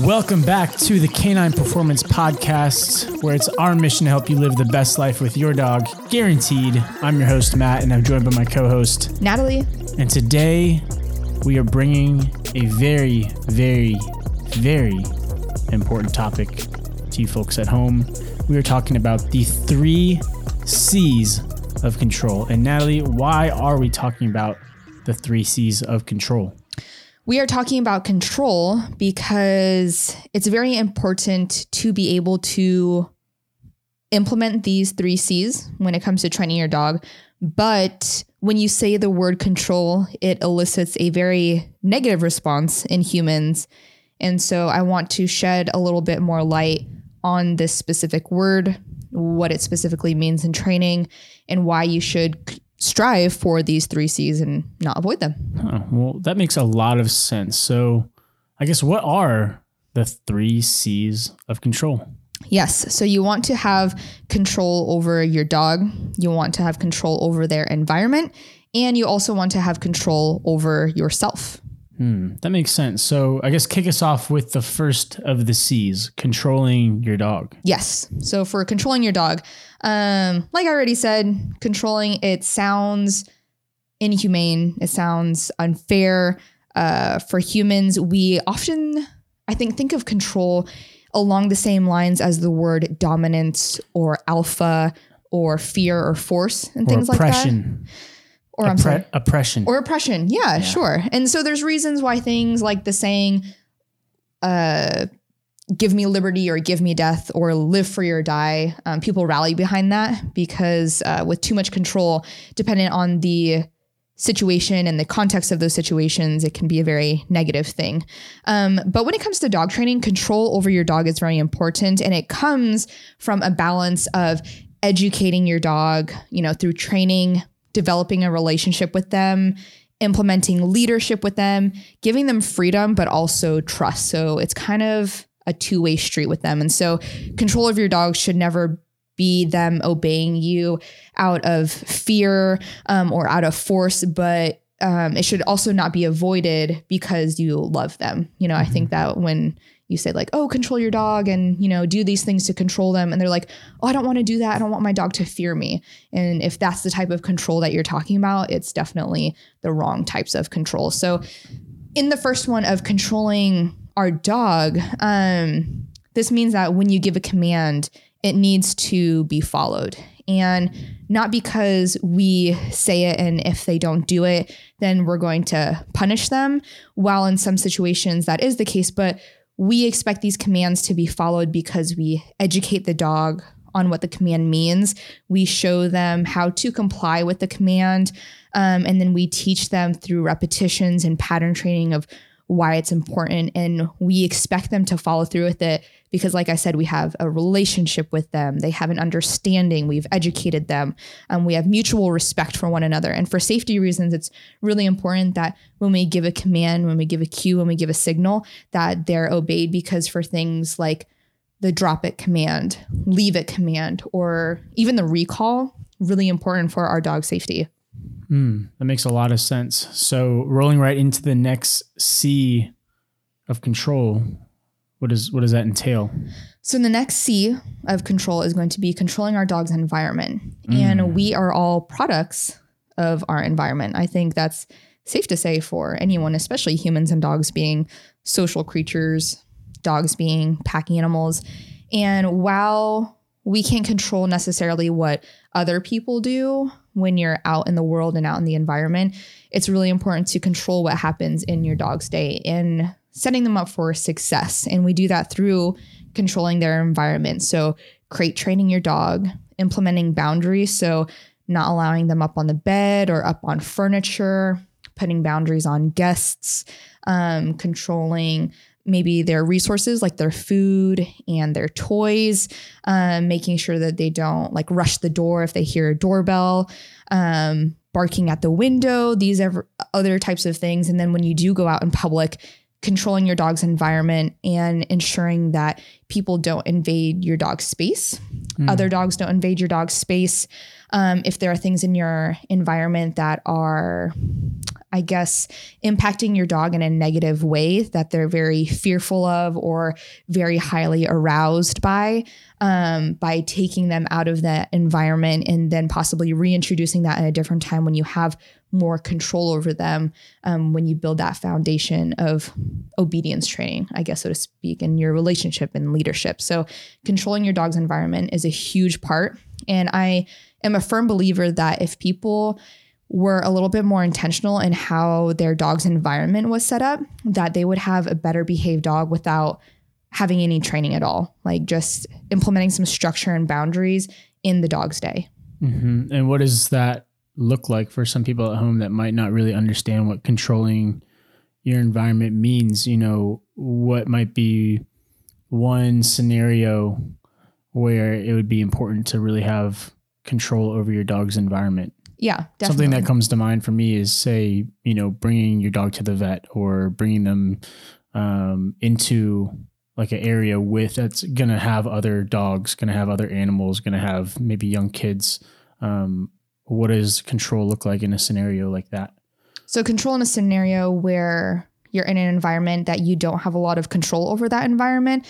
Welcome back to the Canine Performance Podcast, where it's our mission to help you live the best life with your dog, guaranteed. I'm your host, Matt, and I'm joined by my co host, Natalie. And today we are bringing a very, very, very important topic to you folks at home. We are talking about the three C's of control. And Natalie, why are we talking about the three C's of control? We are talking about control because it's very important to be able to implement these three C's when it comes to training your dog. But when you say the word control, it elicits a very negative response in humans. And so I want to shed a little bit more light on this specific word, what it specifically means in training, and why you should strive for these three C's and not avoid them. Oh, well, that makes a lot of sense. So, I guess what are the three C's of control? Yes. So you want to have control over your dog, you want to have control over their environment, and you also want to have control over yourself. Hmm, that makes sense. So I guess kick us off with the first of the C's, controlling your dog. Yes. So for controlling your dog, um, like I already said, controlling it sounds inhumane. It sounds unfair. Uh, for humans, we often, I think, think of control along the same lines as the word dominance or alpha or fear or force and or things oppression. like that or I'm sorry, oppression. Or oppression. Yeah, yeah, sure. And so there's reasons why things like the saying, uh, give me liberty or give me death or live free or die, um, people rally behind that because uh, with too much control, dependent on the situation and the context of those situations, it can be a very negative thing. Um, but when it comes to dog training, control over your dog is very important. And it comes from a balance of educating your dog, you know, through training developing a relationship with them, implementing leadership with them, giving them freedom, but also trust. So it's kind of a two way street with them. And so control of your dog should never be them obeying you out of fear um, or out of force, but um, it should also not be avoided because you love them. You know, mm-hmm. I think that when you say like, oh, control your dog and, you know, do these things to control them. And they're like, oh, I don't want to do that. I don't want my dog to fear me. And if that's the type of control that you're talking about, it's definitely the wrong types of control. So in the first one of controlling our dog, um, this means that when you give a command, it needs to be followed. And not because we say it and if they don't do it, then we're going to punish them. While in some situations that is the case, but we expect these commands to be followed because we educate the dog on what the command means. We show them how to comply with the command. Um, and then we teach them through repetitions and pattern training of why it's important. And we expect them to follow through with it because like I said, we have a relationship with them. They have an understanding. We've educated them. Um, we have mutual respect for one another. And for safety reasons, it's really important that when we give a command, when we give a cue, when we give a signal, that they're obeyed because for things like the drop it command, leave it command, or even the recall, really important for our dog safety. Mm, that makes a lot of sense. So rolling right into the next C of control, what does what does that entail? So the next C of control is going to be controlling our dog's environment. Mm. And we are all products of our environment. I think that's safe to say for anyone, especially humans and dogs being social creatures, dogs being pack animals. And while we can't control necessarily what other people do when you're out in the world and out in the environment, it's really important to control what happens in your dog's day. And setting them up for success. And we do that through controlling their environment. So, crate training your dog, implementing boundaries. So, not allowing them up on the bed or up on furniture, putting boundaries on guests, um, controlling maybe their resources like their food and their toys, um, making sure that they don't like rush the door if they hear a doorbell, um, barking at the window, these are other types of things. And then when you do go out in public, controlling your dog's environment and ensuring that people don't invade your dog's space. Mm. Other dogs don't invade your dog's space. Um, if there are things in your environment that are, I guess, impacting your dog in a negative way that they're very fearful of or very highly aroused by, um, by taking them out of that environment and then possibly reintroducing that at a different time when you have more control over them um, when you build that foundation of obedience training, I guess, so to speak, in your relationship and leadership. So, controlling your dog's environment is a huge part. And I am a firm believer that if people were a little bit more intentional in how their dog's environment was set up, that they would have a better behaved dog without having any training at all, like just implementing some structure and boundaries in the dog's day. Mm-hmm. And what does that look like for some people at home that might not really understand what controlling your environment means? You know, what might be one scenario where it would be important to really have control over your dog's environment? Yeah, definitely. Something that comes to mind for me is say, you know, bringing your dog to the vet or bringing them um, into like an area with that's going to have other dogs, going to have other animals, going to have maybe young kids. Um, what does control look like in a scenario like that? So, control in a scenario where you're in an environment that you don't have a lot of control over that environment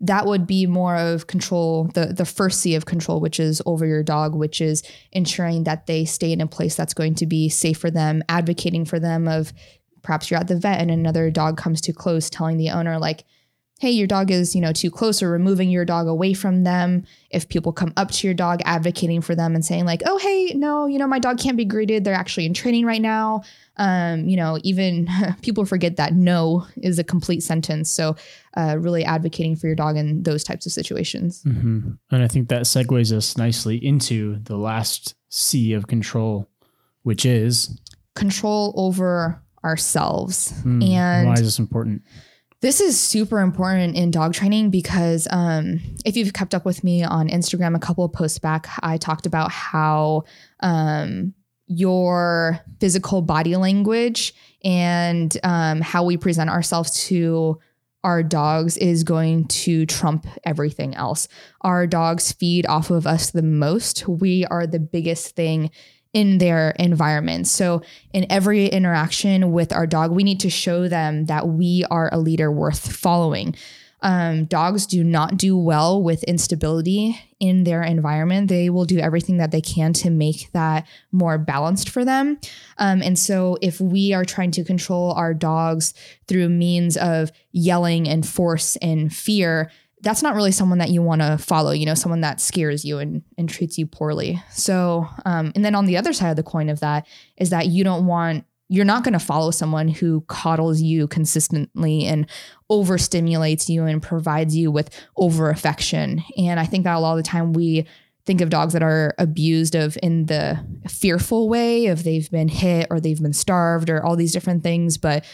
that would be more of control the the first c of control which is over your dog which is ensuring that they stay in a place that's going to be safe for them advocating for them of perhaps you're at the vet and another dog comes too close telling the owner like hey your dog is you know too close or removing your dog away from them. If people come up to your dog advocating for them and saying like oh hey no you know my dog can't be greeted. They're actually in training right now. Um, you know even people forget that no is a complete sentence. So uh, really advocating for your dog in those types of situations. Mm-hmm. and i think that segues us nicely into the last c of control which is control over ourselves. Mm, and why is this important this is super important in dog training because um, if you've kept up with me on Instagram, a couple of posts back, I talked about how um, your physical body language and um, how we present ourselves to our dogs is going to trump everything else. Our dogs feed off of us the most. We are the biggest thing in their environment. So, in every interaction with our dog, we need to show them that we are a leader worth following. Um, dogs do not do well with instability in their environment. They will do everything that they can to make that more balanced for them. Um, and so, if we are trying to control our dogs through means of yelling and force and fear, that's not really someone that you want to follow, you know, someone that scares you and, and treats you poorly. So, um, and then on the other side of the coin of that is that you don't want, you're not going to follow someone who coddles you consistently and overstimulates you and provides you with over affection. And I think that a lot of the time we think of dogs that are abused of in the fearful way of they've been hit or they've been starved or all these different things. But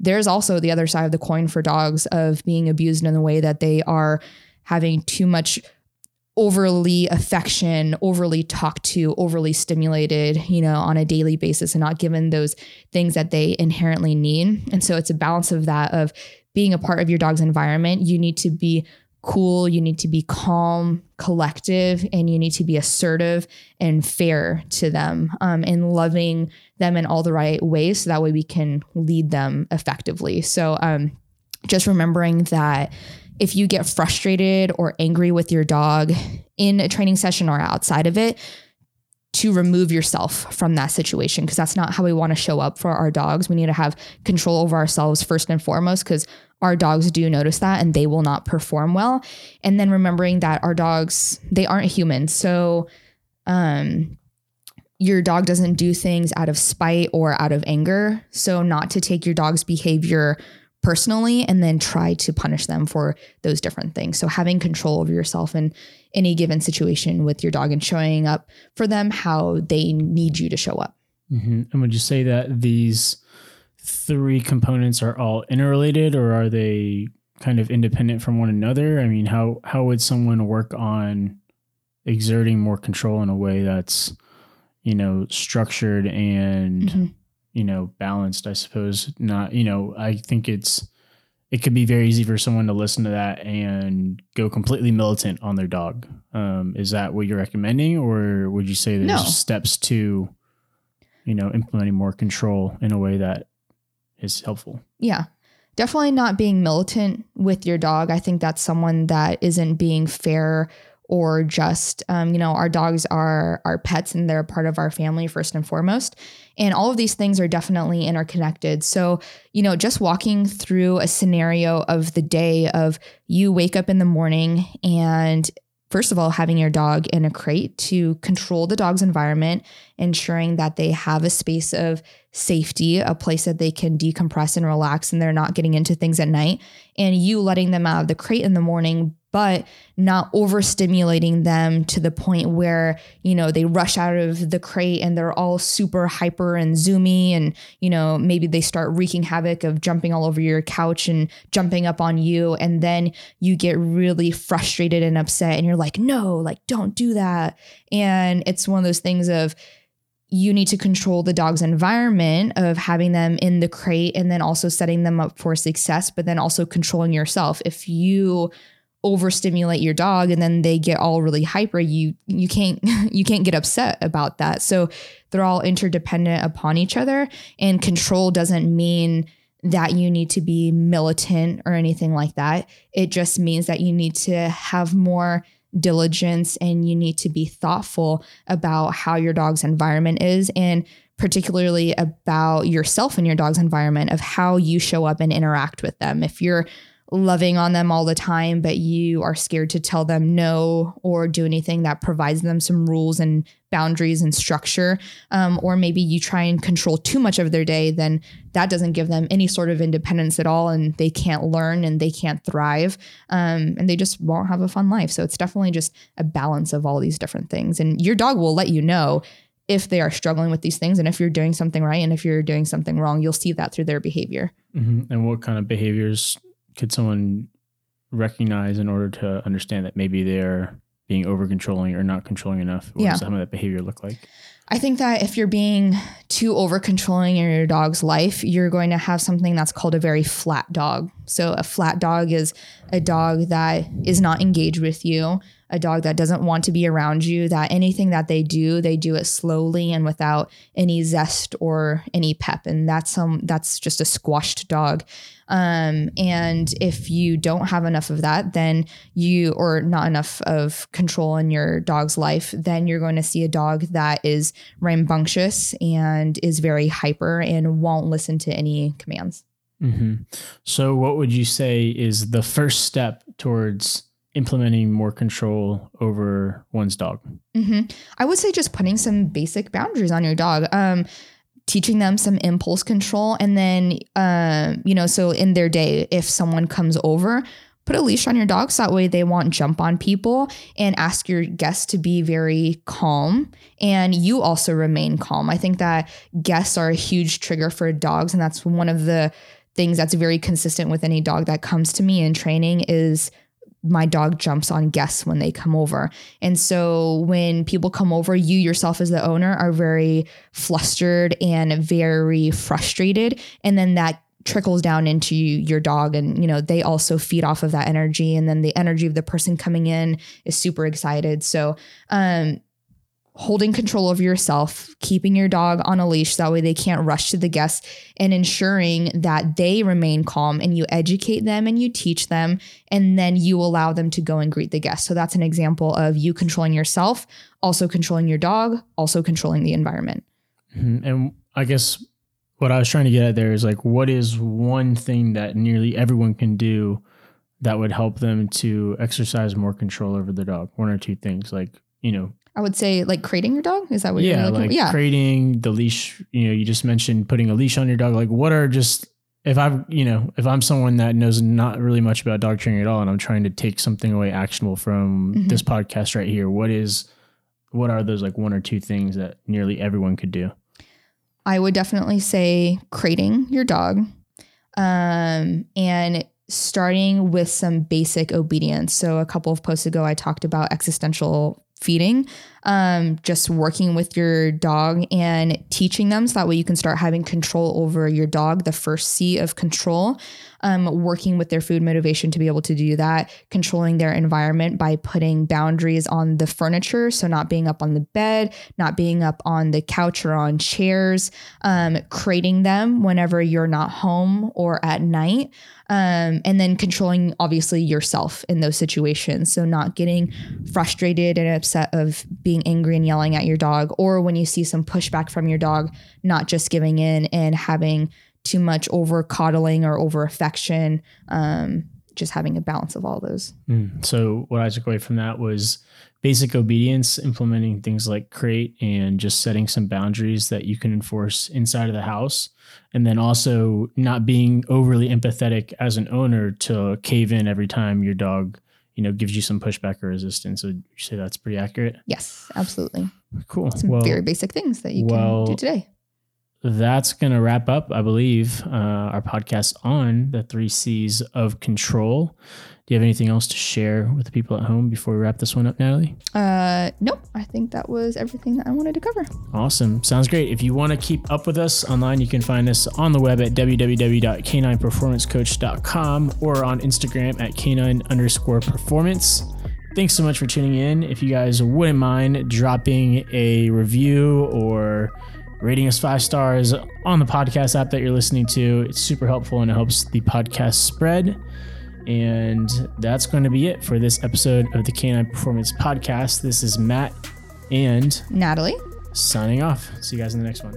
there's also the other side of the coin for dogs of being abused in the way that they are having too much overly affection, overly talked to, overly stimulated, you know, on a daily basis and not given those things that they inherently need. And so it's a balance of that of being a part of your dog's environment. You need to be cool, you need to be calm, collective, and you need to be assertive and fair to them um, and loving them in all the right ways so that way we can lead them effectively. So, um, just remembering that if you get frustrated or angry with your dog in a training session or outside of it, to remove yourself from that situation because that's not how we want to show up for our dogs. We need to have control over ourselves first and foremost because our dogs do notice that and they will not perform well. And then remembering that our dogs, they aren't human. So, um, your dog doesn't do things out of spite or out of anger. So, not to take your dog's behavior personally and then try to punish them for those different things. So, having control over yourself in any given situation with your dog and showing up for them how they need you to show up. Mm-hmm. And would you say that these three components are all interrelated or are they kind of independent from one another? I mean, how how would someone work on exerting more control in a way that's, you know, structured and mm-hmm. You know, balanced, I suppose. Not, you know, I think it's it could be very easy for someone to listen to that and go completely militant on their dog. Um, is that what you're recommending, or would you say there's no. steps to you know, implementing more control in a way that is helpful. Yeah. Definitely not being militant with your dog. I think that's someone that isn't being fair or just um, you know our dogs are our pets and they're a part of our family first and foremost. And all of these things are definitely interconnected. So you know just walking through a scenario of the day of you wake up in the morning and first of all having your dog in a crate to control the dog's environment ensuring that they have a space of safety a place that they can decompress and relax and they're not getting into things at night and you letting them out of the crate in the morning but not overstimulating them to the point where, you know, they rush out of the crate and they're all super hyper and zoomy. And, you know, maybe they start wreaking havoc of jumping all over your couch and jumping up on you. And then you get really frustrated and upset and you're like, no, like, don't do that. And it's one of those things of, you need to control the dog's environment of having them in the crate and then also setting them up for success, but then also controlling yourself. If you overstimulate your dog and then they get all really hyper you you can't you can't get upset about that. So they're all interdependent upon each other and control doesn't mean that you need to be militant or anything like that. It just means that you need to have more diligence and you need to be thoughtful about how your dog's environment is and particularly about yourself and your dog's environment of how you show up and interact with them. If you're loving on them all the time, but you are scared to tell them no or do anything that provides them some rules and boundaries and structure. Um, or maybe you try and control too much of their day, then that doesn't give them any sort of independence at all. And they can't learn and they can't thrive. Um, and they just won't have a fun life. So it's definitely just a balance of all these different things. And your dog will let you know if they are struggling with these things and if you're doing something right and if you're doing something wrong you'll see that through their behavior mm-hmm. and what kind of behaviors could someone recognize in order to understand that maybe they're being over controlling or not controlling enough? What yeah. does some of that behavior look like? I think that if you're being too over controlling in your dog's life, you're going to have something that's called a very flat dog. So, a flat dog is a dog that is not engaged with you, a dog that doesn't want to be around you, that anything that they do, they do it slowly and without any zest or any pep. And that's some that's just a squashed dog. Um, and if you don't have enough of that, then you, or not enough of control in your dog's life, then you're going to see a dog that is rambunctious and is very hyper and won't listen to any commands. Mm-hmm. So, what would you say is the first step towards implementing more control over one's dog? Mm-hmm. I would say just putting some basic boundaries on your dog. Um, teaching them some impulse control. And then, uh, you know, so in their day, if someone comes over, put a leash on your dog so that way they won't jump on people and ask your guests to be very calm and you also remain calm. I think that guests are a huge trigger for dogs and that's one of the things that's very consistent with any dog that comes to me in training is my dog jumps on guests when they come over. And so when people come over, you yourself as the owner are very flustered and very frustrated. And then that trickles down into your dog and you know they also feed off of that energy and then the energy of the person coming in is super excited so um holding control of yourself, keeping your dog on a leash that way they can't rush to the guests, and ensuring that they remain calm and you educate them and you teach them, and then you allow them to go and greet the guests. So that's an example of you controlling yourself, also controlling your dog, also controlling the environment. Mm-hmm. And I guess what I was trying to get at there is like, what is one thing that nearly everyone can do that would help them to exercise more control over their dog? One or two things, like, you know, I would say like crating your dog. Is that what yeah, you're looking like yeah. crating the leash. You know, you just mentioned putting a leash on your dog. Like, what are just if I'm you know if I'm someone that knows not really much about dog training at all, and I'm trying to take something away actionable from mm-hmm. this podcast right here, what is what are those like one or two things that nearly everyone could do? I would definitely say crating your dog, um, and starting with some basic obedience. So a couple of posts ago, I talked about existential feeding, um, just working with your dog and teaching them so that way you can start having control over your dog, the first C of control. Um, working with their food motivation to be able to do that, controlling their environment by putting boundaries on the furniture. So, not being up on the bed, not being up on the couch or on chairs, um, crating them whenever you're not home or at night. Um, and then controlling obviously yourself in those situations. So not getting frustrated and upset of being angry and yelling at your dog, or when you see some pushback from your dog, not just giving in and having too much over coddling or over affection. Um, just having a balance of all those. Mm. So what I took away from that was basic obedience, implementing things like crate and just setting some boundaries that you can enforce inside of the house. And then also not being overly empathetic as an owner to cave in every time your dog, you know, gives you some pushback or resistance. So you say that's pretty accurate? Yes, absolutely. Cool. Some well, very basic things that you well, can do today that's going to wrap up, I believe, uh, our podcast on the three C's of control. Do you have anything else to share with the people at home before we wrap this one up, Natalie? Uh, nope. I think that was everything that I wanted to cover. Awesome. Sounds great. If you want to keep up with us online, you can find us on the web at www.canineperformancecoach.com or on Instagram at canine underscore performance. Thanks so much for tuning in. If you guys wouldn't mind dropping a review or rating us five stars on the podcast app that you're listening to. It's super helpful and it helps the podcast spread. And that's going to be it for this episode of the Canine Performance Podcast. This is Matt and Natalie signing off. See you guys in the next one.